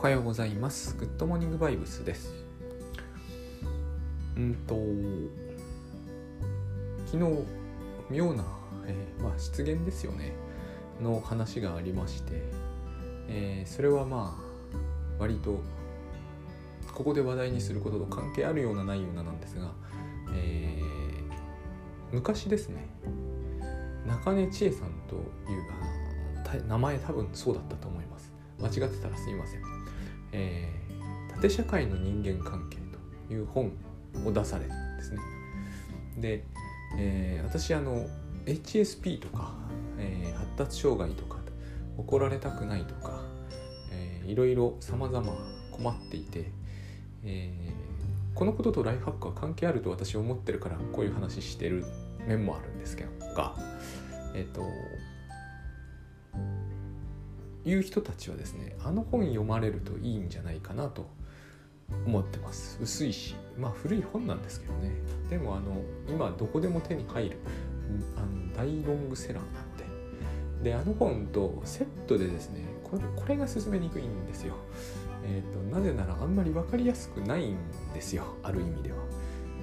おはようございます。グッドモーニングバイブスです。うんと、昨日、妙な、えーまあ、失言ですよね、の話がありまして、えーそれはまあ、割と、ここで話題にすることと関係あるような内容なんですが、えー昔ですね、中根千恵さんという名前多分そうだったと思います。間違ってたらすいません、えー縦社会の人間関係という本を出されるんですね。で、えー私あの HSP とか、えー発達障害とか怒られたくないとか、えーいろいろ様々困っていて、えーこのこととライフハックは関係あると私思ってるからこういう話してる面もあるんですけどがえっ、という人たちはですねあの本読まれるといいんじゃないかなと思ってます。薄いしまあ古い本なんですけどね。でもあの今どこでも手に入るあの大ロングセラーなんで。であの本とセットでですねこれこれが進めにくいんですよ。えー、となぜならあんまり分かりやすくないんですよ。ある意味では、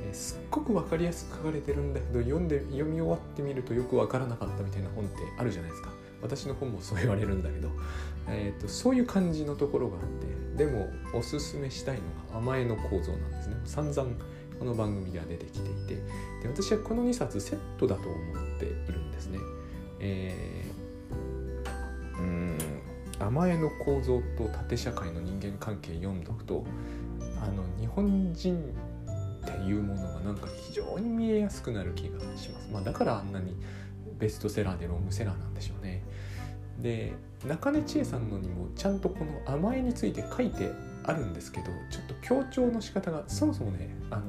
えーすっごく分かりやすく書かれてるんだけど読んで読み終わってみるとよく分からなかったみたいな本ってあるじゃないですか。私の本もそう言われるんだけど、えー、とそういう感じのところがあってでもおすすめしたいのが甘えの構造なんですね。散々この番組では出てきていてで私はこの2冊セットだと思っているんですね。えーうん甘えの構造と縦社会の人間関係読んどくとあの日本人っていうものがなんか非常に見えやすくなる気がします、まあ、だからあんなにベストセラーでロングセラーなんでしょうね。で中根千恵さんのにもちゃんとこの甘えについて書いてあるんですけどちょっと強調の仕方がそもそもねあの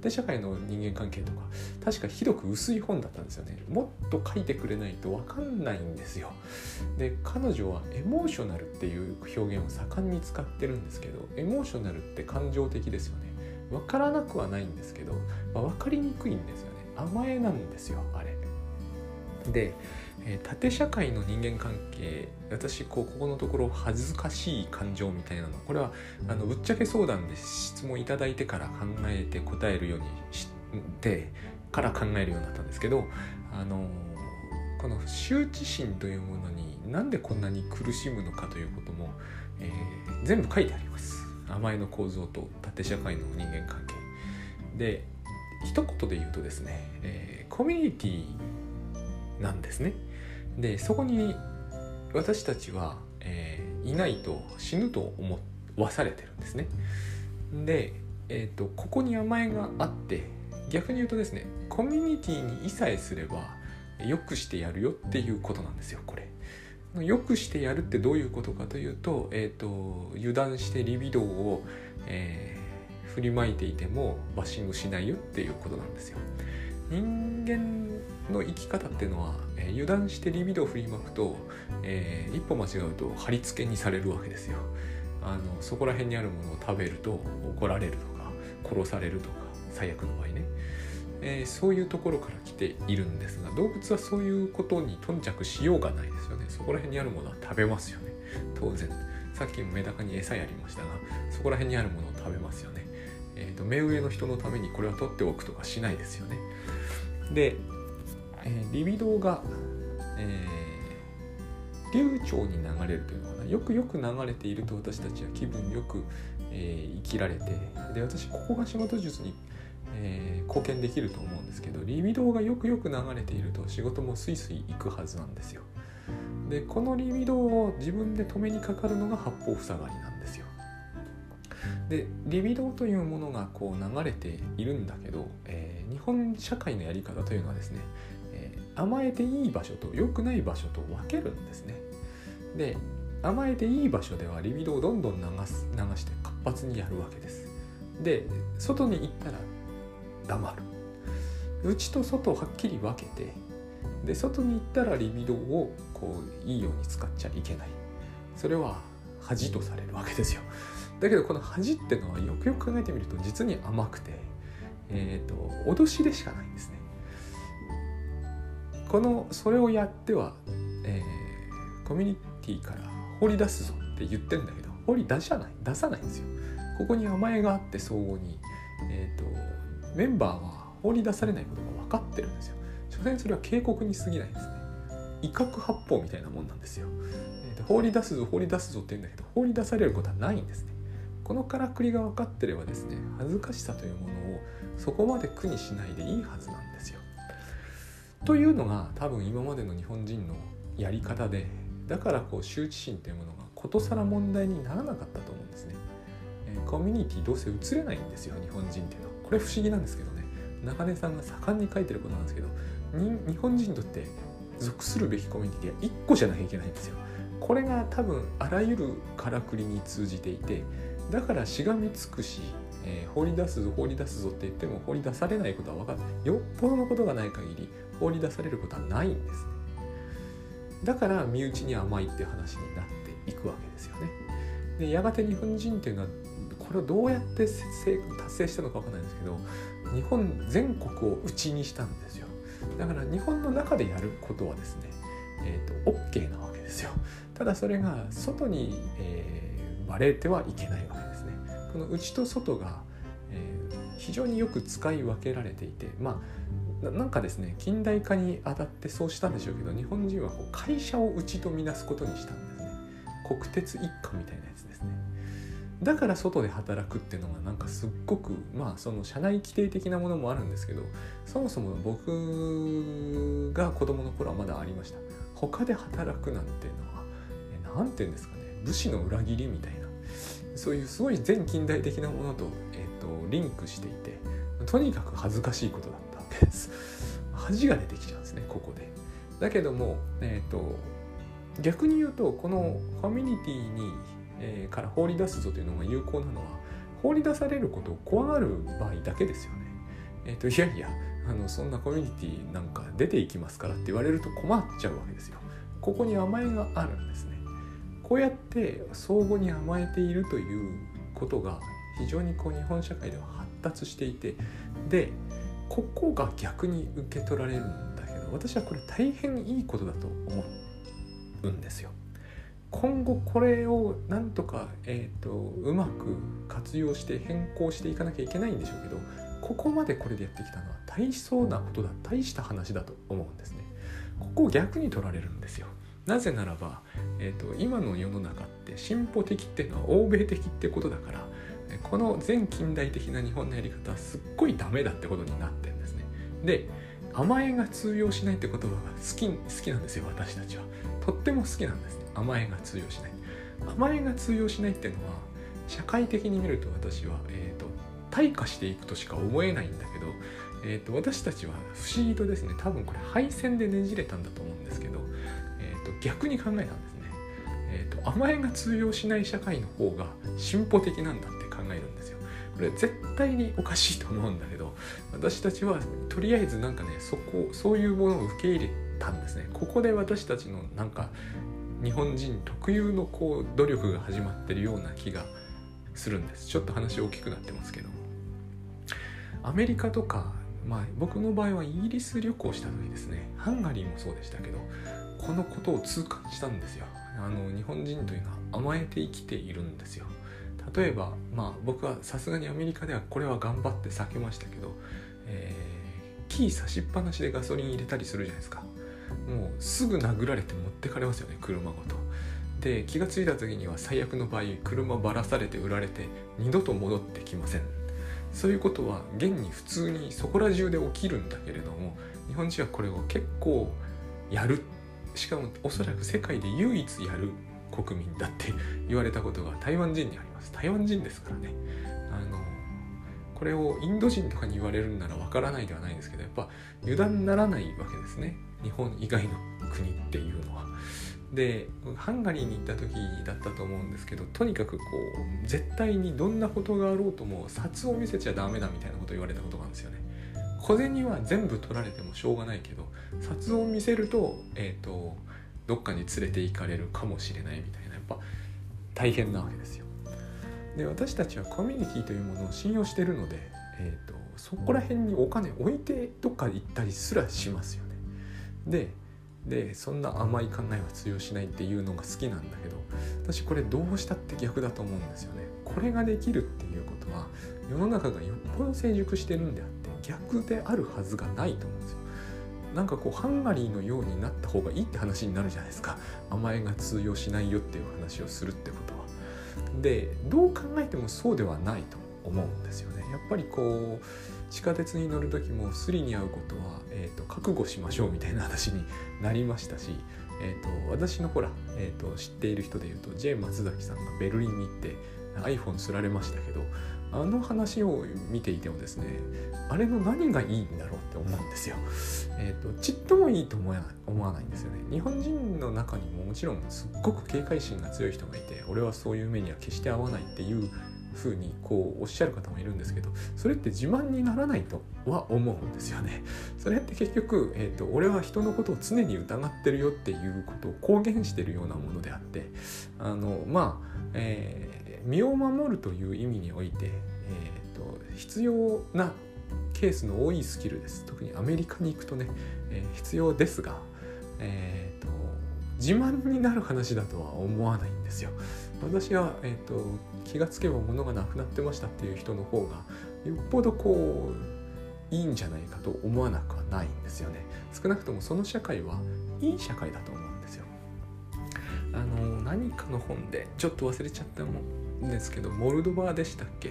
縦社会の人間関係とか確かひどく薄い本だったんですよね。もっと書いてくれないと分かんないんですよ。で彼女はエモーショナルっていう表現を盛んに使ってるんですけどエモーショナルって感情的ですよね。分からなくはないんですけど、まあ、分かりにくいんですよね。甘えなんですよあれ。で、えー縦社会の人間関係私こうここのところ恥ずかしい感情みたいなのこれはあのぶっちゃけ相談で質問いただいてから考えて答えるようにしてから考えるようになったんですけどあのこの羞恥心というものになんでこんなに苦しむのかということも、えー全部書いてあります。甘えの構造と縦社会の人間関係。で一言で言うとですね、えーコミュニティなんですね。でそこに私たちは、えーいないと死ぬと思わされてるんですね。で、えー、とここに甘えがあって逆に言うとですねコミュニティにいさえすれば良くしてやるよっていうことなんですよこれ。良くしてやるってどういうことかというと,、えー、と油断してリビドーを、えー振りまいていてもバッシングしないよっていうことなんですよ。人間の生き方っていうのは、えー油断してリビドを振りまくと、えー一歩間違うと貼り付けにされるわけですよ。あのそこら辺にあるものを食べると怒られるとか殺されるとか最悪の場合ね、えーそういうところから来ているんですが動物はそういうことに頓着しようがないですよね。そこら辺にあるものは食べますよね。当然。さっきもメダカに餌やりましたがそこら辺にあるものを食べますよね。えーと目上の人のためにこれは取っておくとかしないですよね。で、えーリビドーが、えー流暢に流れるというのかな。よくよく流れていると私たちは気分よく、えー生きられてで私ここが仕事術に、えー貢献できると思うんですけどリビドーがよくよく流れていると仕事もスイスイ行くはずなんですよ。でこのリビドーを自分で止めにかかるのが八方塞がりなんですでリビドーというものがこう流れているんだけど、えー日本社会のやり方というのはですね、えー甘えていい場所と良くない場所と分けるんですね。で甘えていい場所ではリビドーをどんどん流す流して活発にやるわけです。で外に行ったら黙る。内と外をはっきり分けてで外に行ったらリビドーをこういいように使っちゃいけない。それは恥とされるわけですよ。だけどこの恥ってのはよくよく考えてみると実に甘くて、えー、と脅しでしかないんですね。このそれをやっては、えーコミュニティから放り出すぞって言ってんだけど放り出さない出さないんですよ。ここに甘えがあって相互に、えーと、メンバーは放り出されないことが分かってるんですよ。所詮それは警告に過ぎないですね。威嚇発砲みたいなもんなんですよ、えーと、放り出すぞ放り出すぞって言うんだけど放り出されることはないんですね。このからくりが分かってればですね恥ずかしさというものをそこまで苦にしないでいいはずなんですよ。というのが多分今までの日本人のやり方でだからこう羞恥心というものがことさら問題にならなかったと思うんですね、え、コミュニティどうせ映れないんですよ日本人っていうのは。これ不思議なんですけどね。中根さんが盛んに書いてることなんですけど日本人にとって属するべきコミュニティは1個じゃなきゃいけないんですよ。これが多分あらゆるからくりに通じていてだからしがみつくし、えー、放り出すぞ放り出すぞって言っても放り出されないことは分かってよっぽどのことがない限り放り出されることはないんですね。だから身内に甘いっていう話になっていくわけですよね。でやがて日本人っていうのはこれをどうやって達成したのか分かんないんですけど日本全国を内にしたんですよ。だから日本の中でやることはですね、えーと、OK なわけですよ。ただそれが外に、え、バレてはいけないわけですね。この内と外が、えー、非常によく使い分けられていてまあなんかですね近代化にあたってそうしたんでしょうけど日本人はこう会社をうちとみなすことにしたんですね。国鉄一家みたいなやつですね。だから外で働くっていうのがなんかすっごくまあその社内規定的なものもあるんですけどそもそも僕が子供の頃はまだありました。他で働くなんていうのは何て言うんですかね武士の裏切りみたいなそういうすごい全近代的なものと,、えーとリンクしていてとにかく恥ずかしいことだったけです 恥が出てきちゃうんですねここでだけども、えーと、逆に言うとこのファミリティに、えー、から放り出すぞというのが有効なのは放り出されることを怖がる場合だけですよね。えっ、ー、といやいやあのそんなコミュニティなんか出ていきますからって言われると困っちゃうわけですよ。ここに甘えがあるんですね。こうやって相互に甘えているということが非常にこう日本社会では発達していてでここが逆に受け取られるんだけど私はこれ大変いいことだと思うんですよ。今後これをなんとか、えーと、うまく活用して変更していかなきゃいけないんでしょうけどここまでこれでやってきたのは大層なことだ大した話だと思うんですね。ここを逆に取られるんですよ。なぜならば、えーと今の世の中って進歩的っていうのは欧米的ってことだからこの全近代的な日本のやり方はすっごいダメだってことになってるんですね。で甘えが通用しないって言葉が好き好きなんですよ私たちは。とっても好きなんです。ね甘えが通用しない。甘えが通用しないっていうのは社会的に見ると私は、えーと、退化していくとしか思えないんだけど、えーと、私たちは不思議とですね多分これ敗戦でねじれたんだと思うんですけど、逆に考えたんですね、えー、と甘えが通用しない社会の方が進歩的なんだって考えるんですよ。これ絶対におかしいと思うんだけど私たちはとりあえずなんかねそこそういうものを受け入れたんですね。ここで私たちのなんか日本人特有のこう努力が始まってるような気がするんです。ちょっと話大きくなってますけどアメリカとかまあ僕の場合はイギリス旅行した時ですねハンガリーもそうでしたけどこのことを痛感したんですよ。あの日本人というのは甘えて生きているんですよ。例えばまあ僕はさすがにアメリカではこれは頑張って避けましたけど、えー、キー差しっぱなしでガソリン入れたりするじゃないですか。もうすぐ殴られて持ってかれますよね車ごと。で気が付いた時には最悪の場合車ばらされて売られて二度と戻ってきません。そういうことは現に普通にそこら中で起きるんだけれども日本人はこれを結構やるしかもおそらく世界で唯一やる国民だって言われたことが台湾人にあります台湾人ですからねあのこれをインド人とかに言われるんならわからないではないですけどやっぱ油断ならないわけですね日本以外の国っていうのは。でハンガリーに行った時だったと思うんですけどとにかくこう絶対にどんなことがあろうとも札を見せちゃダメだみたいなことを言われたことがあるんですよね。小銭は全部取られてもしょうがないけど札を見せると,、えーとどっかに連れて行かれるかもしれないみたいなやっぱ大変なわけですよ。で私たちはコミュニティというものを信用してるので、えーと、そこら辺にお金置いてどっか行ったりすらしますよね。ででそんな甘い考えは通用しないっていうのが好きなんだけど私これどうしたって逆だと思うんですよねこれができるっていうことは世の中がよっぽど成熟してるんであって逆であるはずがないと思うんですよ。なんかこうハンガリーのようになった方がいいって話になるじゃないですか。甘えが通用しないよっていう話をするってことは。でどう考えてもそうではないと思うんですよね。やっぱりこう地下鉄に乗る時もスリに遭うことは、えーと、覚悟しましょうみたいな話になりましたし、えーと、私のほら、えーと、と知っている人でいうと J 松崎さんがベルリンに行って iPhone すられましたけどあの話を見ていてもですねあれの何がいいんだろうって思うんですよ。えーと、ちっともいいと思わない思わないんですよね。日本人の中にももちろんすっごく警戒心が強い人がいて俺はそういう目には決して合わないっていうふうにこうおっしゃる方もいるんですけどそれって自慢にならないとは思うんですよね。それって結局、えーと、俺は人のことを常に疑ってるよっていうことを公言してるようなものであってあのまあ、えー、身を守るという意味において、えーと、必要なケースの多いスキルです。特にアメリカに行くとね、えー、必要ですが、えーと自慢になる話だとは思わないんですよ。私は、えーと、気がつけば物がなくなってましたっていう人の方がよっぽどこういいんじゃないかと思わなくはないんですよね。少なくともその社会はいい社会だと思うんですよ。あの何かの本でちょっと忘れちゃったんですけどモルドバでしたっけ？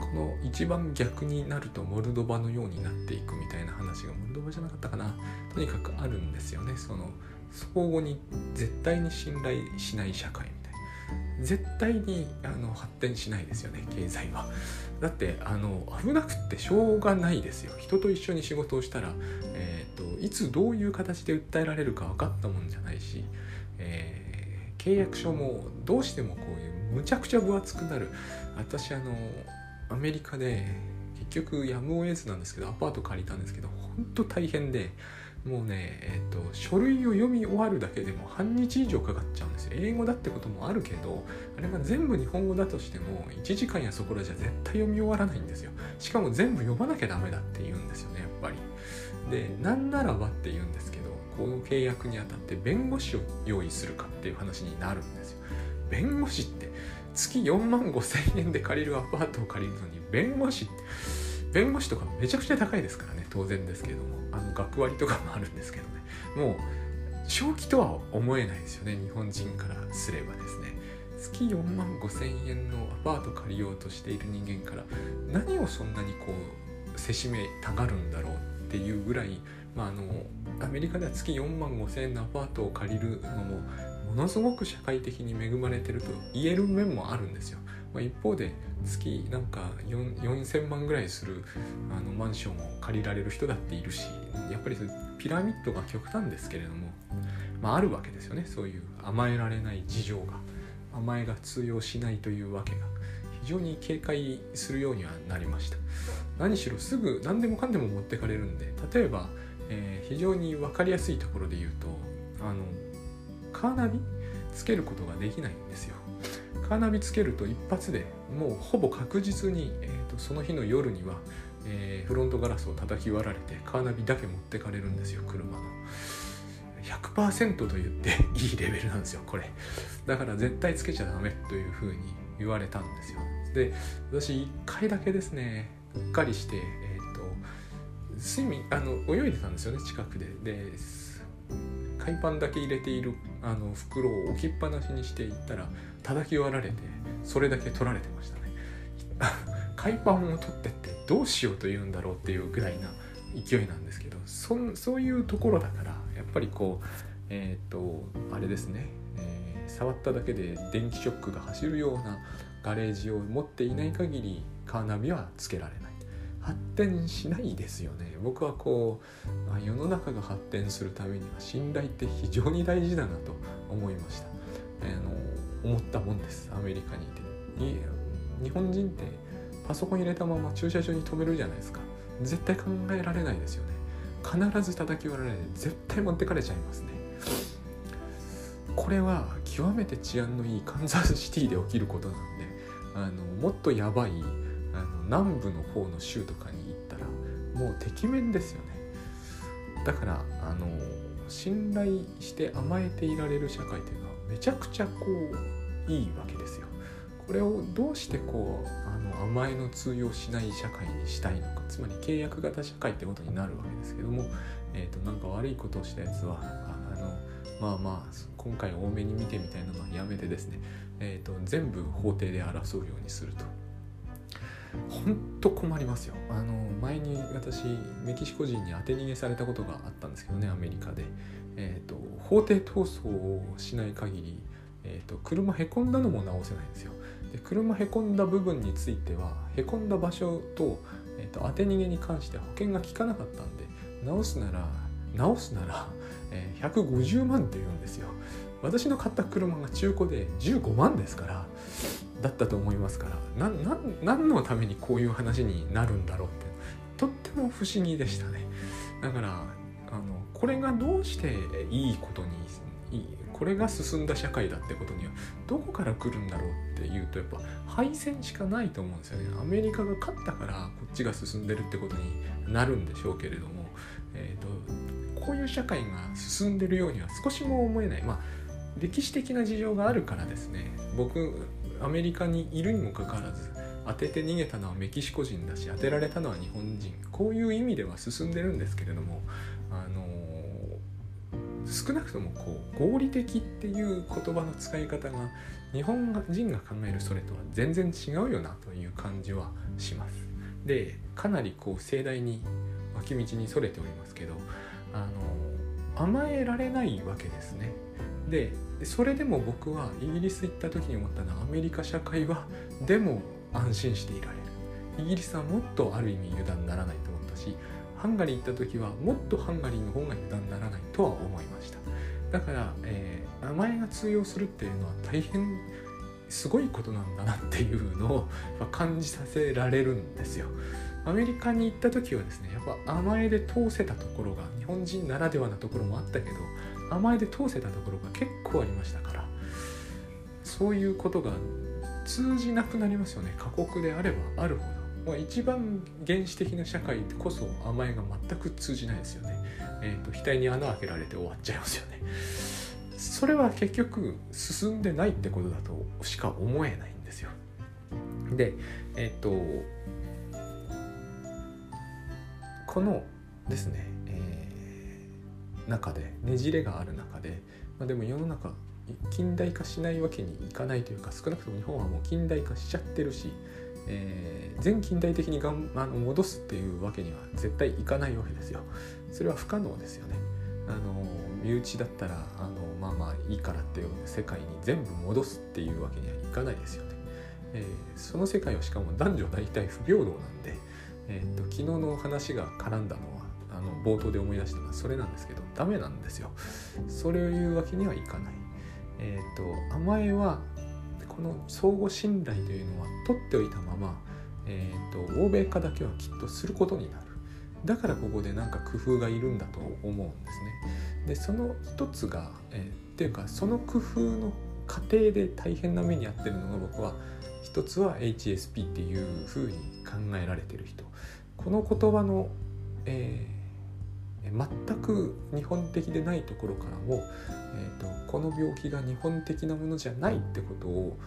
この一番逆になるとモルドバのようになっていくみたいな話がモルドバじゃなかったかな？とにかくあるんですよね。その相互に絶対に信頼しない社会みたいな。絶対にあの発展しないですよね経済は。だってあの危なくってしょうがないですよ。人と一緒に仕事をしたら、えーと、いつどういう形で訴えられるか分かったもんじゃないし、えー、契約書もどうしてもこういうむちゃくちゃ分厚くなる私あのアメリカで結局やむを得ずなんですけどアパート借りたんですけど本当大変でもうね、えっと、書類を読み終わるだけでも半日以上かかっちゃうんですよ。英語だってこともあるけど、あれが全部日本語だとしても、1時間やそこらじゃ絶対読み終わらないんですよ。しかも全部読まなきゃダメだって言うんですよね、ぱり。で、なんならばって言うんですけど、この契約にあたって弁護士を用意するかっていう話になるんですよ。弁護士って月4万5千円で借りるアパートを借りるのに弁護士って弁護士とかめちゃくちゃ高いですからね当然ですけどもあの学割とかもあるんですけどねもう正気とは思えないですよね日本人からすればですね月4万5千円のアパート借りようとしている人間から何をそんなにこうせしめたがるんだろうっていうぐらい、まあ、あのアメリカでは月4万5千円のアパートを借りるのもものすごく社会的に恵まれてると言える面もあるんですよ。まあ、一方で月なんか4000万ぐらいするあのマンションを借りられる人だっているしやっぱりピラミッドが極端ですけれども、まあ、あるわけですよねそういう甘えられない事情が甘えが通用しないというわけが非常に警戒するようにはなりました何しろすぐ何でもかんでも持ってかれるんで例えば、えー、非常に分かりやすいところで言うとあのカーナビつけることができないんですよ。カーナビつけると一発でもうほぼ確実に、えーと、その日の夜には、えー、フロントガラスを叩き割られてカーナビだけ持ってかれるんですよ車の。100%と言って いいレベルなんですよこれ。だから絶対つけちゃダメというふうに言われたんですよ。で私1回だけですねかりしてえ、ー、とスイミあの泳いでたんですよね近くで。で海パンだけ入れているあの袋を置きっぱなしにしていったら叩き割られてそれだけ取られてましたね。海パンを取ってってどうしようというんだろうっていうぐらいな勢いなんですけどそそういうところだからやっぱりこうえっ、とあれですね、えー、触っただけで電気ショックが走るようなガレージを持っていない限りカーナビはつけられない。発展しないですよね。僕はこう世の中が発展するためには信頼って非常に大事だなと思いました。あの思ったもんです。アメリカにいて。日本人ってパソコン入れたまま駐車場に止めるじゃないですか。絶対考えられないですよね。必ず叩き割られて絶対持ってかれちゃいますね。これは極めて治安のいいカンザスシティで起きることなんであのもっとやばい南部の方の州とかに行ったらもうてきめんですよねだからあの信頼して甘えていられる社会というのはめちゃくちゃこういいわけですよ。これをどうしてこうあの甘えの通用しない社会にしたいのかつまり契約型社会ってことになるわけですけども、えーと、なんか悪いことをしたやつはあのまあまあ今回多めに見てみたいなのはやめてですね、えーと、全部法廷で争うようにすると。本当困りますよ。あの前に私メキシコ人に当て逃げされたことがあったんですけどねアメリカで、えーと、法廷闘争をしない限り、えーと車へこんだのも直せないんですよ。で車へこんだ部分についてはへこんだ場所と,、えーと、当て逃げに関して保険が効かなかったんで直すなら直すなら、えー、150万って言うんですよ。私の買った車が中古で15万ですからだったと思いますから何のためにこういう話になるんだろうってとっても不思議でしたね。だからあのこれがどうしていいことにこれが進んだ社会だってことにはどこから来るんだろうっていうとやっぱ敗戦しかないと思うんですよね。アメリカが勝ったからこっちが進んでるってことになるんでしょうけれども、えーと、こういう社会が進んでるようには少しも思えない。まあ歴史的な事情があるからですね。僕アメリカにいるにもかかわらず当てて逃げたのはメキシコ人だし当てられたのは日本人こういう意味では進んでるんですけれどもあの少なくともこう合理的っていう言葉の使い方が日本人が考えるそれとは全然違うよなという感じはします。でかなりこう盛大に脇道にそれておりますけどあの甘えられないわけですね。ででそれでも僕はイギリス行った時に思ったのはアメリカ社会はでも安心していられる。イギリスはもっとある意味油断ならないと思ったしハンガリー行った時はもっとハンガリーの方が油断ならないとは思いました。だから、えー、名前が通用するっていうのは大変すごいことなんだなっていうのを感じさせられるんですよ。アメリカに行った時はですねやっぱ甘えで通せたところが日本人ならではなところもあったけど甘えで通せたところが結構ありましたからそういうことが通じなくなりますよね過酷であればあるほどまあ、一番原始的な社会こそ甘えが全く通じないですよね。えーと、額に穴開けられて終わっちゃいますよね。それは結局進んでないってことだとしか思えないんですよ。で、えっ、ー、とこのですね、中でねじれがある中で、まあ、でも世の中近代化しないわけにいかないというか少なくとも日本はもう近代化しちゃってるしえー、全近代的にがんあの戻すっていうわけには絶対いかないわけですよ。それは不可能ですよね。あの身内だったらあのまあまあいいからっていう世界に全部戻すっていうわけにはいかないですよね。えー、その世界はしかも男女大体不平等なんで、えーと、昨日の話が絡んだのはあの冒頭で思い出したのはそれなんですけどダメなんですよ。それを言うわけにはいかない。えっ、ー、と甘えはこの相互信頼というのは取っておいたまま、えーと、欧米化だけはきっとすることになるだからここで何か工夫がいるんだと思うんですねでその一つが、えー、っていうかその工夫の過程で大変な目に遭ってるのが僕は一つは HSP っていうふうに考えられてる人この言葉の、えー全く日本的でないところからも、えーと、この病気が日本的なものじゃないってことを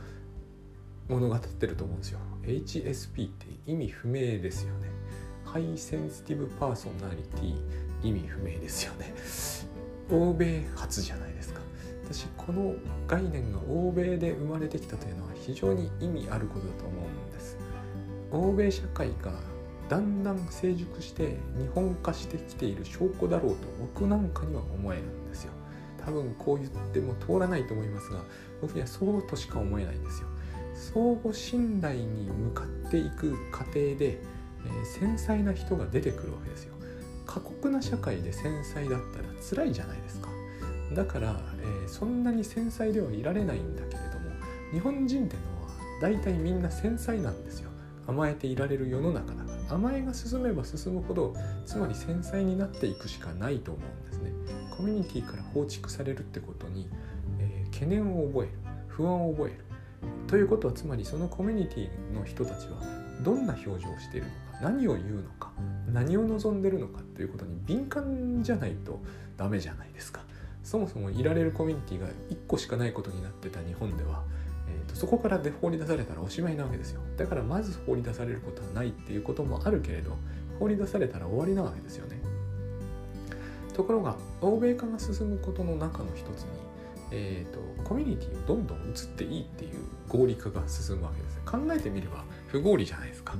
物語ってると思うんですよ。HSP って意味不明ですよね。ハイセンシティブパーソナリティ意味不明ですよね。欧米初じゃないですか。私この概念が欧米で生まれてきたというのは非常に意味あることだと思うんです。欧米社会がだんだん成熟して日本化してきている証拠だろうと僕なんかには思えるんですよ。多分こう言っても通らないと思いますが僕にはそうとしか思えないんですよ。相互信頼に向かっていく過程で、えー、繊細な人が出てくるわけですよ。過酷な社会で繊細だったら辛いじゃないですか。だから、えー、そんなに繊細ではいられないんだけれども日本人ってのは大体みんな繊細なんですよ。甘えていられる世の中だから。甘えが進めば進むほどつまり繊細になっていくしかないと思うんですね。コミュニティから放逐されるってことに、えー、懸念を覚える不安を覚える。ということはつまりそのコミュニティの人たちはどんな表情をしているのか何を言うのか何を望んでるのかということに敏感じゃないとダメじゃないですか。そもそもいられるコミュニティが1個しかないことになってた日本では、そこからで放り出されたらおしまいなわけですよ。だからまず放り出されることはないっていうこともあるけれど放り出されたら終わりなわけですよね。ところが欧米化が進むことの中の一つに、えーと、コミュニティをどんどん移っていいっていう合理化が進むわけです。考えてみれば不合理じゃないですか、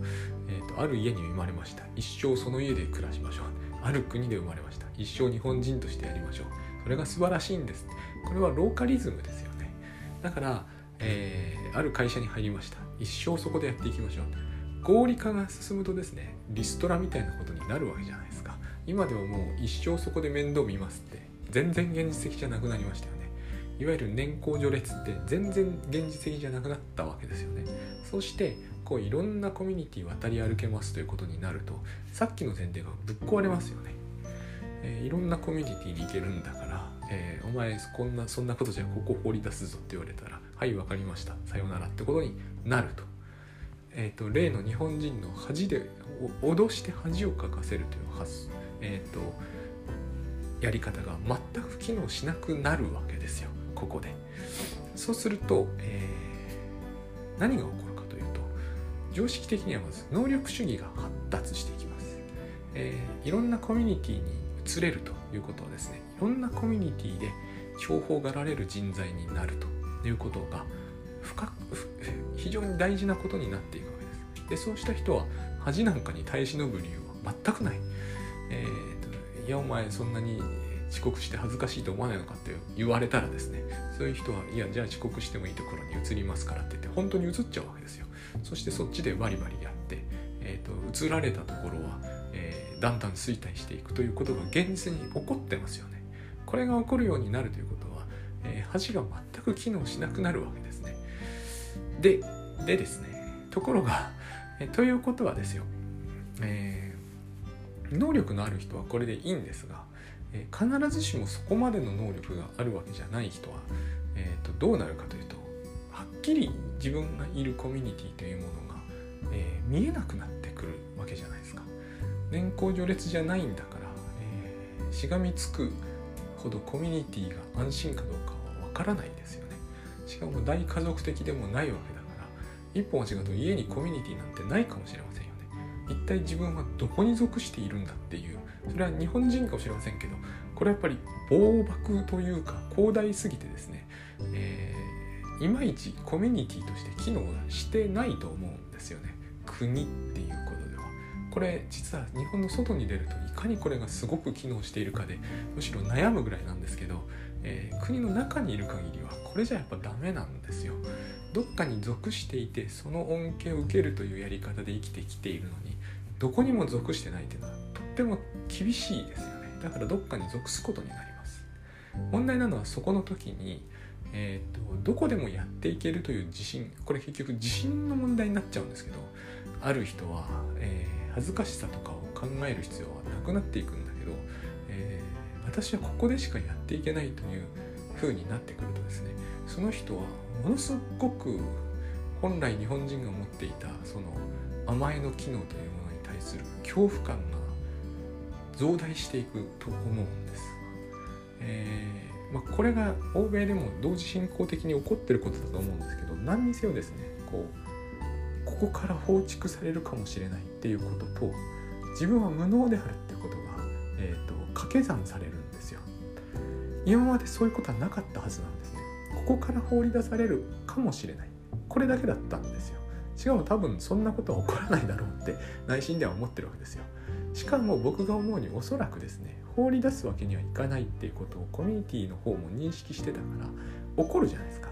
えーと、ある家に生まれました。一生その家で暮らしましょう。ある国で生まれました。一生日本人としてやりましょう。それが素晴らしいんです。これはローカリズムですよね。だから、えー、ある会社に入りました。一生そこでやっていきましょう。合理化が進むとですねリストラみたいなことになるわけじゃないですか。今でももう一生そこで面倒見ますって全然現実的じゃなくなりましたよね。いわゆる年功序列って全然現実的じゃなくなったわけですよね。そしてこういろんなコミュニティ渡り歩けますということになるとさっきの前提がぶっ壊れますよね、えー、いろんなコミュニティに行けるんだからえー、お前こんなそんなことじゃここ放り出すぞって言われたらはい分かりました。さようならってことになると,、えーと、例の日本人の恥で脅して恥をかかせるという発、えーと、やり方が全く機能しなくなるわけですよ。ここで。そうすると、えー、何が起こるかというと常識的にはまず能力主義が発達していきます、えー、いろんなコミュニティに移れるということはですねいろんなコミュニティで重宝がられる人材になると。いうことが深く非常に大事なことになっていくわけです。でそうした人は恥なんかに耐え忍ぶ理由は全くない。えー、いやお前そんなに遅刻して恥ずかしいと思わないのかって言われたらですねそういう人はいやじゃあ遅刻してもいいところに移りますからって言って本当に移っちゃうわけですよそしてそっちでバリバリやって、えーと、移られたところは、えー、だんだん衰退していくということが現実に起こってますよねこれが起こるようになるということは、えー、恥が全く機能しなくなるわけですね。で、でですね、ところが、えということはですよ、えー、能力のある人はこれでいいんですが、えー、必ずしもそこまでの能力があるわけじゃない人は、えーと、どうなるかというとはっきり自分がいるコミュニティというものが、えー、見えなくなってくるわけじゃないですか。年功序列じゃないんだから、え、しがみつくほどコミュニティが安心かどうかからないですよね。しかも大家族的でもないわけだから一歩間違うと家にコミュニティなんてないかもしれませんよね。一体自分はどこに属しているんだっていう。それは日本人かもしれませんけどこれやっぱり暴漠というか広大すぎてですね、えー、いまいちコミュニティとして機能してないと思うんですよね。国っていうことでは。これ実は日本の外に出るといかにこれがすごく機能しているかでむしろ悩むぐらいなんですけど、えー、国の中にいる限りはこれじゃやっぱダメなんですよ。どっかに属していてその恩恵を受けるというやり方で生きてきているのにどこにも属してないっていうのはとっても厳しいですよね。だからどっかに属すことになります。問題なのはそこの時に、えーと、どこでもやっていけるという自信これ結局自信の問題になっちゃうんですけどある人は、えー、恥ずかしさとかを考える必要はなくなっていくん、私はここでしかやっていけないという風になってくるとですねその人はものすごく本来日本人が持っていたその甘えの機能というものに対する恐怖感が増大していくと思うんです。えー、まあ、これが欧米でも同時進行的に起こってることだと思うんですけど何にせよですねこうここから放逐されるかもしれないっていうことと自分は無能であるってことが、えーと、掛け算される今までそういうことはなかったはずなんですね。ここから放り出されるかもしれない。これだけだったんですよ。しかも多分そんなことは起こらないだろうって内心では思ってるわけですよ。しかも僕が思うにおそらくですね放り出すわけにはいかないっていうことをコミュニティの方も認識してたから怒るじゃないですか。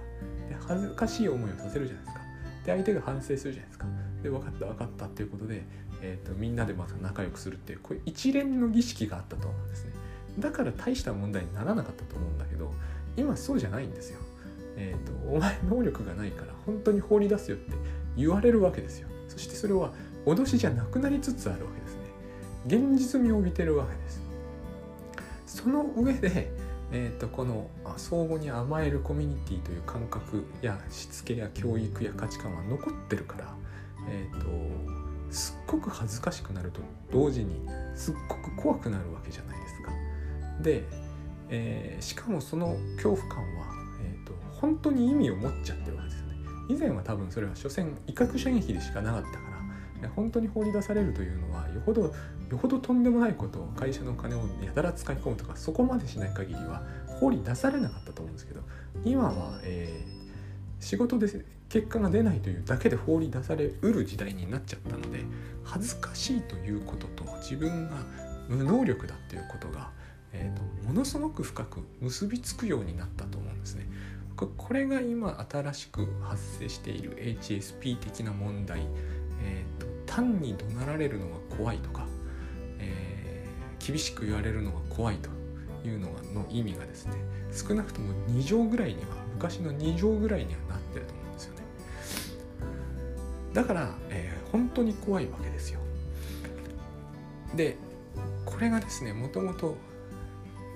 で恥ずかしい思いをさせるじゃないですか。で相手が反省するじゃないですか。で分かった分かったっていうことでえーと、みんなでまた仲良くするっていうこういう一連の儀式があったと思うんですね。だから大した問題にならなかったと思うんだけど今そうじゃないんですよ。えっ、ー、とお前能力がないから本当に放り出すよって言われるわけですよ。そしてそれは脅しじゃなくなりつつあるわけですね。現実味を帯びてるわけです。その上でえーと、この相互に甘えるコミュニティという感覚やしつけや教育や価値観は残ってるから、えーとすっごく恥ずかしくなると同時にすっごく怖くなるわけじゃないですか。で、えー、しかもその恐怖感は、えーと、本当に意味を持っちゃってるわけですよね。以前は多分それは所詮威嚇射撃でしかなかったから本当に放り出されるというのはよほどよほどとんでもないことを会社の金をやたら使い込むとかそこまでしない限りは放り出されなかったと思うんですけど今は、えー、仕事で結果が出ないというだけで放り出されうる時代になっちゃったので恥ずかしいということと自分が無能力だっていうことが、えーと、ものすごく深く結びつくようになったと思うんですね。これが今新しく発生している HSP 的な問題、えーと、単に怒鳴られるのが怖いとか、えー、厳しく言われるのが怖いというのの意味がですね少なくとも2乗ぐらいには昔の2乗ぐらいにはなってると思うんですよね。だから、えー、本当に怖いわけですよ。でこれがですねもともと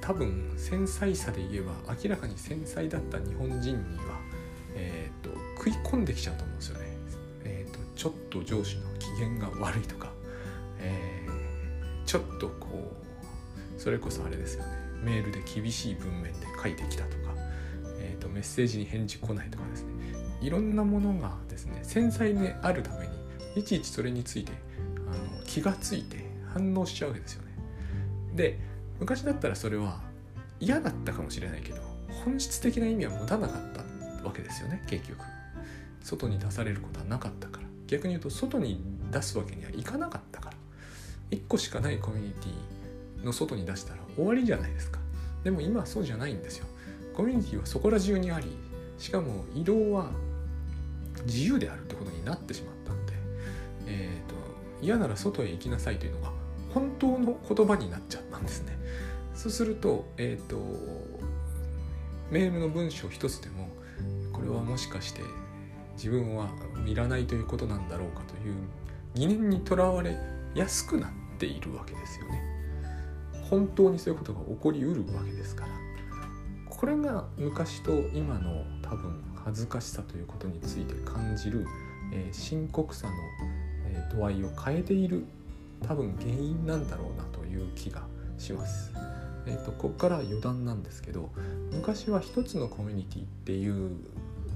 多分繊細さで言えば明らかに繊細だった日本人には、えーと、食い込んできちゃうと思うんですよね、えーと、ちょっと上司の機嫌が悪いとか、えー、ちょっとこうそれこそあれですよね。メールで厳しい文面で書いてきたとか、えーと、メッセージに返事来ないとかですね。いろんなものがですね繊細であるためにいちいちそれについてあの気がついて反応しちゃうわけですよね。で昔だったらそれは嫌だったかもしれないけど本質的な意味は持たなかったわけですよね結局。外に出されることはなかったから。逆に言うと外に出すわけにはいかなかったから。1個しかないコミュニティの外に出したら終わりじゃないですか。でも今はそうじゃないんですよ。コミュニティはそこら中にありしかも移動は自由であるってことになってしまったので、えーと、嫌なら外へ行きなさいというのが本当の言葉になっちゃったんですね。そうすると,、えーと、とメールの文章一つでもこれはもしかして自分はいらないということなんだろうかという疑念にとらわれやすくなっているわけですよね。本当にそういうことが起こりうるわけですからこれが昔と今の多分恥ずかしさということについて感じる、えー、深刻さの、えー、度合いを変えている多分原因なんだろうなという気がします。えーと、ここから余談なんですけど昔は一つのコミュニティっていう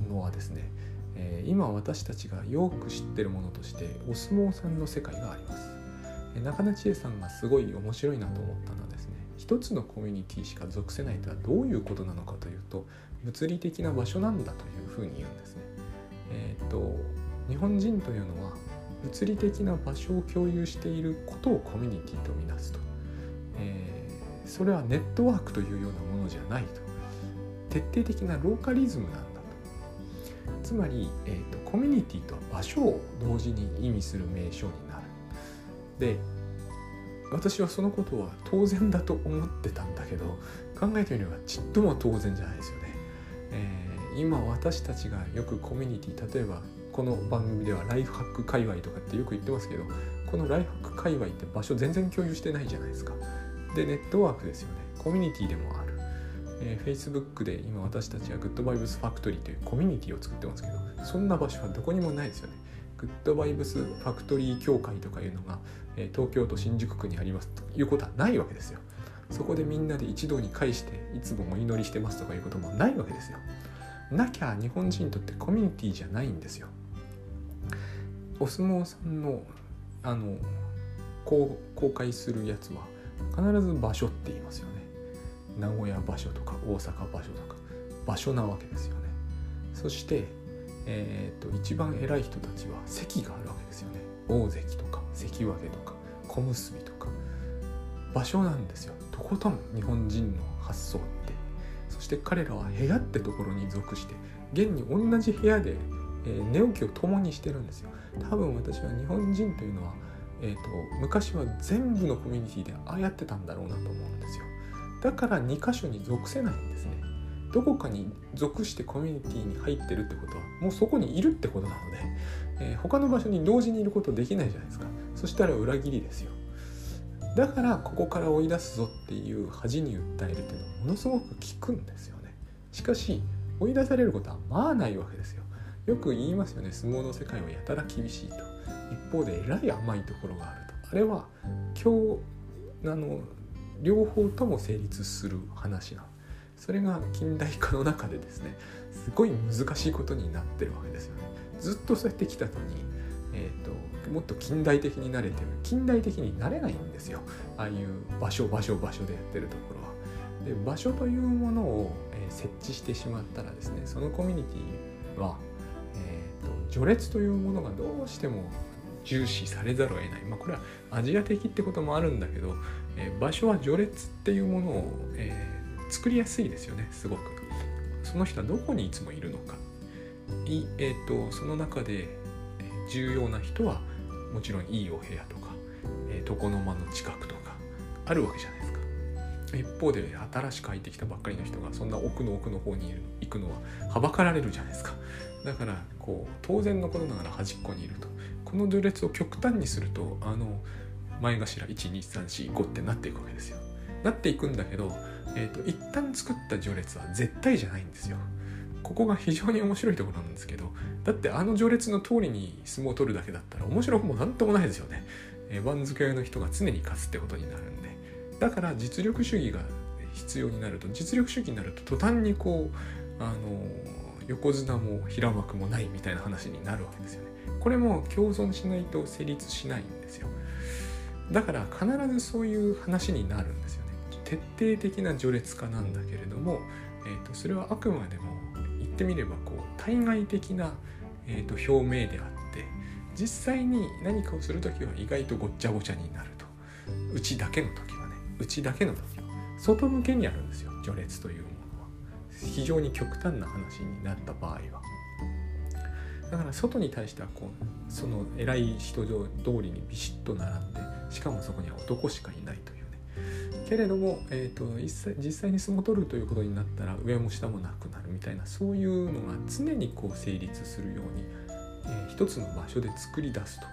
のはですね、えー、今私たちがよく知ってるものとしてお相撲さんの世界があります。え中根千恵さんがすごい面白いなと思ったのはですね一つのコミュニティしか属せないとはどういうことなのかというと物理的な場所なんだというふうに言うんですね。えっ、と日本人というのは物理的な場所を共有していることをコミュニティとみなすと、えー、それはネットワークというようなものじゃないと徹底的なローカリズムなんだとつまり、えーとコミュニティと場所を同時に意味する名称になるで私はそのことは当然だと思ってたんだけど考えてみればちっとも当然じゃないですよね。えー、今私たちがよくコミュニティ例えばこの番組ではライフハック界隈とかってよく言ってますけどこのライフハック界隈って場所全然共有してないじゃないですか。でネットワークですよねコミュニティでもある。えー、Facebook で今私たちはグッドバイブスファクトリーというコミュニティを作ってますけどそんな場所はどこにもないですよね。グッドバイブスファクトリー協会とかいうのが、え東京都新宿区にありますということはないわけですよ。そこでみんなで一堂に会していつもお祈りしてますとかいうこともないわけですよ。なきゃ日本人にとってコミュニティじゃないんですよ。お相撲さんのあの公開するやつは必ず場所って言いますよね。名古屋場所とか大阪場所とか場所なわけですよね。そしてえーと、一番偉い人たちは席があるわけですよね。大関とか関脇とか小結とか。場所なんですよ。とことん日本人の発想って。そして彼らは部屋ってところに属して現に同じ部屋で、え、寝起きを共にしてるんですよ。多分私は日本人というのは、えーと、昔は全部のコミュニティでああやってたんだろうなと思うんですよ。だから2箇所に属せないんですね。どこかに属してコミュニティに入ってるってことはもうそこにいるってことなので、えー、他の場所に同時にいることできないじゃないですか。そしたら裏切りですよ。だからここから追い出すぞっていう恥に訴えるっていうのはものすごく効くんですよね。しかし追い出されることはまあないわけですよ。よく言いますよね。相撲の世界はやたら厳しいと。一方でえらい甘いところがあるとあれは今日あの両方とも成立する話なそれが近代化の中でですねすごい難しいことになってるわけですよね。ずっとそうやってきたのに、えーと、ともっと近代的になれてる近代的になれないんですよ。ああいう場所場所場所でやってるところは。で場所というものを、えー、設置してしまったらですねそのコミュニティは、えーと、序列というものがどうしても重視されざるを得ない、まあ、これはアジア的ってこともあるんだけど、えー、場所は序列っていうものを、えー、作りやすいですよねすごく。その人はどこにいつもいるのか。い、えーと、その中で重要な人はもちろんいいお部屋とか、えー、床の間の近くとかあるわけじゃないですか。一方で新しく入ってきたばっかりの人がそんな奥の奥の方に行くのははばかられるじゃないですか。だからこう当然のことながら端っこにいると。この序列を極端にするとあの前頭12345ってなっていくわけですよ。なっていくんだけど、えーと、一旦作った序列は絶対じゃないんですよ。ここが非常に面白いところなんですけどだってあの序列の通りに相撲を取るだけだったら面白くもなんともないですよね、えー、番付の人が常に勝つってことになるんで。だから実力主義が必要になると実力主義になると途端にこうあの横綱も平幕もないみたいな話になるわけですよね。これも共存しないと成立しないんですよ。だから必ずそういう話になるんですよね。徹底的な序列化なんだけれども、えーと、それはあくまでも言ってみればこう対外的な、えーと表明であって実際に何かをする時は意外とごっちゃごちゃになると。うちだけの時はねうちだけの時は外向けにあるんですよ序列という非常に極端な話になった場合は。だから外に対してはこうその偉い人通りにビシッと並んでしかもそこには男しかいないというね。けれども、えーと、実際に相撲取るということになったら上も下もなくなるみたいなそういうのが常にこう成立するように、えー、一つの場所で作り出すと。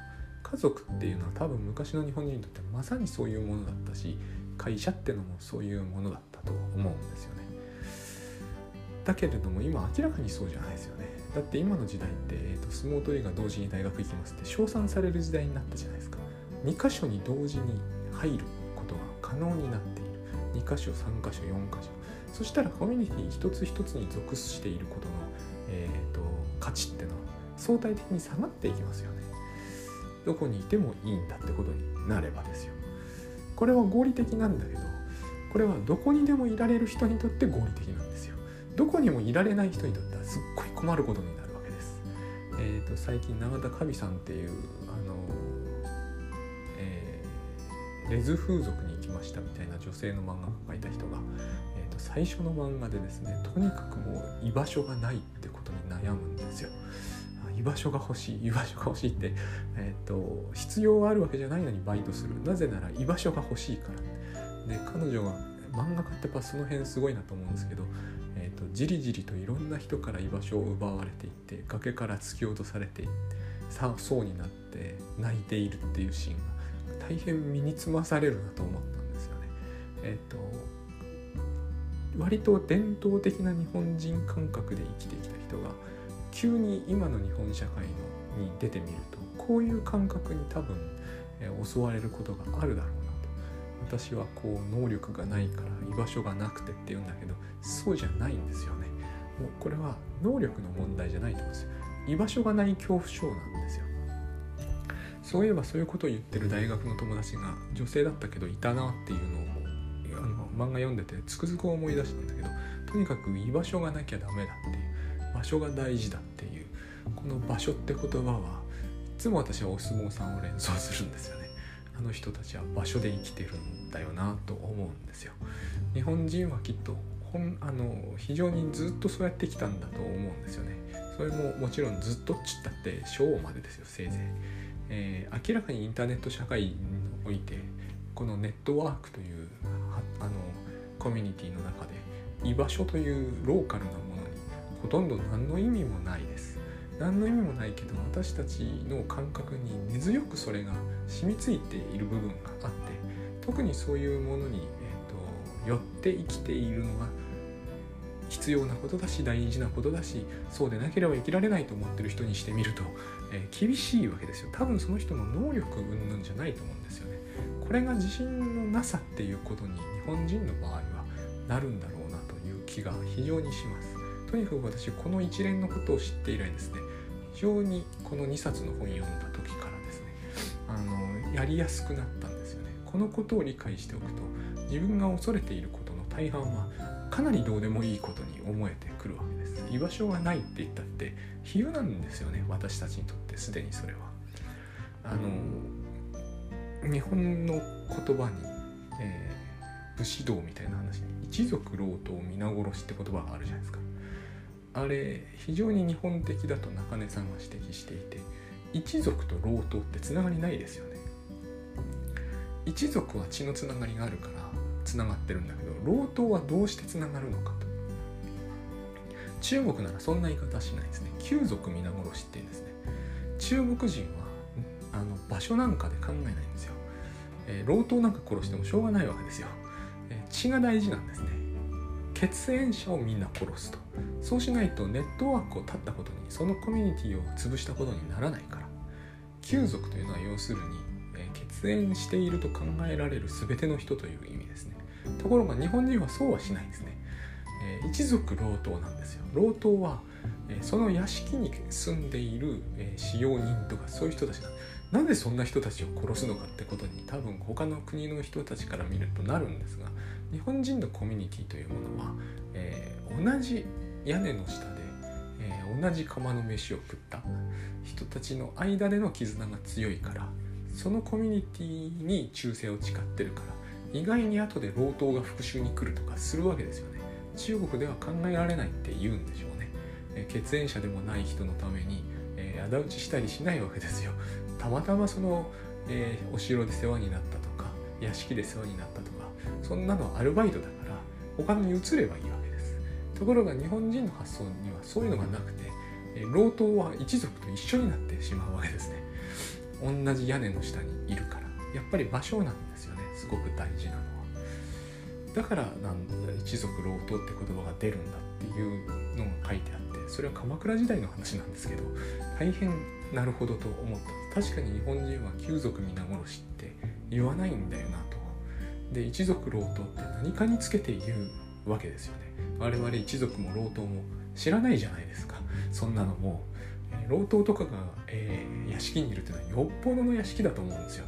家族っていうのは多分昔の日本人にとってまさにそういうものだったし会社ってのもそういうものだったと思うんですよだけれども今明らかにそうじゃないですよね。だって今の時代って、えーと、相撲取りが同時に大学行きますって称賛される時代になったじゃないですか。2箇所に同時に入ることが可能になっている。2箇所3箇所4箇所。そしたらコミュニティ一つ一つに属していることの、えーと、価値ってのは相対的に下がっていきますよね。どこにいてもいいんだってことになればですよ。これは合理的なんだけどこれはどこにでもいられる人にとって合理的なんですよ。どこにもいられない人にとってはすっごい困ることになるわけです。え、ー、と最近永田カビさんっていうあの、えー、レズ風俗に行きましたみたいな女性の漫画を描いた人が、えーと、最初の漫画でですねとにかくもう居場所がないってことに悩むんですよ。居場所が欲しい居場所が欲しいって、えーと、必要があるわけじゃないのにバイトする。なぜなら居場所が欲しいから。で彼女が漫画家ってやっぱその辺すごいなと思うんですけど、えーと、じりじりといろんな人から居場所を奪われていって崖から突き落とされていってさそうになって泣いているっていうシーンが大変身につまされるなと思ったんですよね。えっ、ー、と割と伝統的な日本人感覚で生きてきた人が急に今の日本社会のに出てみるとこういう感覚に多分、えー、襲われることがあるだろう私はこう能力がないから居場所がなくてって言うんだけどそうじゃないんですよね。もうこれは能力の問題じゃないと思うんですよ。居場所がない恐怖症なんですよ。そういえばそういうことを言ってる大学の友達が女性だったけどいたなっていうのをあの漫画読んでてつくづく思い出したんだけどとにかく居場所がなきゃダメだっていう場所が大事だっていうこの場所って言葉はいつも私はお相撲さんを連想するんですよね。あの人たちは場所で生きてるんだよなと思うんですよ。日本人はきっとほんあの非常にずっとそうやってきたんだと思うんですよね。それももちろんずっとっちったって昭和までですよせいぜい、えー、明らかにインターネット社会においてこのネットワークというあのコミュニティの中で居場所というローカルなものにほとんど何の意味もないです。何の意味もないけど私たちの感覚に根強くそれが染みついている部分があって特にそういうものに、えーと、寄って生きているのが必要なことだし大事なことだしそうでなければ生きられないと思ってる人にしてみると、えー、厳しいわけですよ。多分その人の能力云々じゃないと思うんですよね。これが自信のなさっていうことに日本人の場合はなるんだろうなという気が非常にします。とにかく私この一連のことを知って以来ですね非常にこの2冊の本読んだ時からですねあのやりやすくなったんですよね。このことを理解しておくと自分が恐れていることの大半はかなりどうでもいいことに思えてくるわけです。居場所がないって言ったって比喩なんですよね私たちにとってすでにそれは。あの日本の言葉に、えー、武士道みたいな話に一族老頭皆殺しって言葉があるじゃないですか。あれ非常に日本的だと中根さんが指摘していて一族と老頭ってつながりないですよね。一族は血のつながりがあるからつながってるんだけど老頭はどうしてつながるのかと。中国ならそんな言い方しないですね。旧族皆殺しって言うんですね。中国人はあの場所なんかで考えないんですよ、えー、老頭なんか殺してもしょうがないわけですよ、えー、血が大事なんですね。血縁者をみんな殺すと。そうしないとネットワークを断ったことにそのコミュニティを潰したことにならないから。旧族というのは要するに、え、血縁していると考えられる全ての人という意味ですね。ところが日本人はそうはしないんですね、え、一族老頭なんですよ。老頭は、え、その屋敷に住んでいる、え、使用人とかそういう人たちなんなんでそんな人たちを殺すのかってことに多分他の国の人たちから見るとなるんですが日本人のコミュニティというものは、えー、同じ屋根の下で、えー、同じ釜の飯を食った人たちの間での絆が強いからそのコミュニティに忠誠を誓ってるから意外に後で老頭が復讐に来るとかするわけですよね。中国では考えられないって言うんでしょうね、え血縁者でもない人のために、えー、仇討ちしたりしないわけですよ。たまたまその、えー、お城で世話になったとか屋敷で世話になったそんなのはアルバイトだから他に移ればいいわけです。ところが日本人の発想にはそういうのがなくて、え、老頭は一族と一緒になってしまうわけですね。同じ屋根の下にいるから。やっぱり場所なんですよね。すごく大事なのは。だからなん一族老頭って言葉が出るんだっていうのが書いてあってそれは鎌倉時代の話なんですけど大変なるほどと思った。確かに日本人は旧族皆殺しって言わないんだよなとで一族老頭って何かにつけて言うわけですよね。我々一族も老頭も知らないじゃないですか。そんなのも老頭とかが、えー、屋敷にいるっていうのはよっぽどの屋敷だと思うんですよ。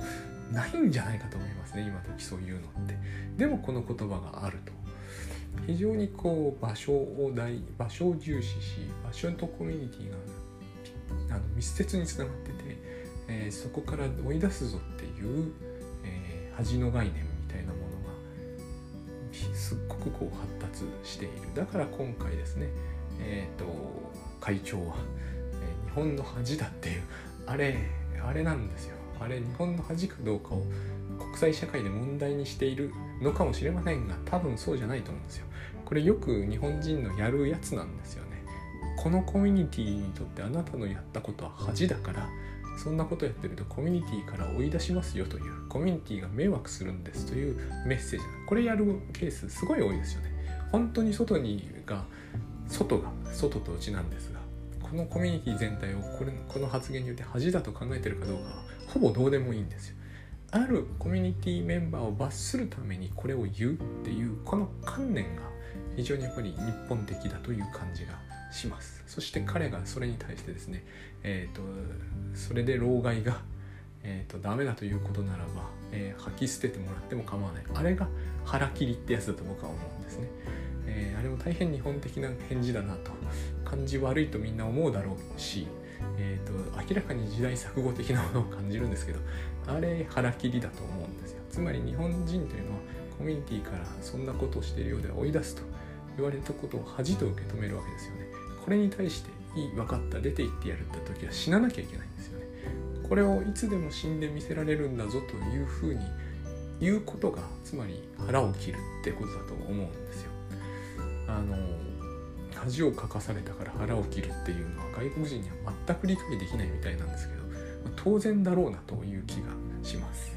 ないんじゃないかと思いますね今時そういうのって。でもこの言葉があると。非常にこう場所を大場所を重視し場所とコミュニティがあの密接につながってて、えー、そこから追い出すぞっていう、えー、恥の概念すっごくこう発達している。だから今回ですねえっ、ー、と会長は、えー、日本の恥だっていうあれあれなんですよ。あれ日本の恥かどうかを国際社会で問題にしているのかもしれませんが多分そうじゃないと思うんですよ。これよく日本人のやるやつなんですよね。このコミュニティにとってあなたのやったことは恥だからそんなことやってるとコミュニティから追い出しますよというコミュニティが迷惑するんですというメッセージこれやるケースすごい多いですよね本当に外にが外が外と内なんですがこのコミュニティ全体をこれこの発言によって恥だと考えてるかどうかはほぼどうでもいいんですよ。あるコミュニティメンバーを罰するためにこれを言うっていうこの観念が非常にやっぱり日本的だという感じがします。そして彼がそれに対してですね、えーと、それで老害が、えーと、ダメだということならば、えー、吐き捨ててもらっても構わないあれが腹切りってやつだと僕は思うんですね。えー、あれも大変日本的な返事だなと感じ悪いとみんな思うだろうしえーと、明らかに時代錯誤的なものを感じるんですけどあれ腹切りだと思うんですよつまり日本人というのはコミュニティからそんなことをしているようで追い出すと言われたことを恥と受け止めるわけですよねこれに対して「いい分かった出て行ってやる」って時は死ななきゃいけないんですよね。これをいつでも死んで見せられるんだぞというふうに言うことがつまり腹を切るってことだと思うんですよ。あの恥をかかされたから腹を切るっていうのは外国人には全く理解できないみたいなんですけど、当然だろうなという気がします。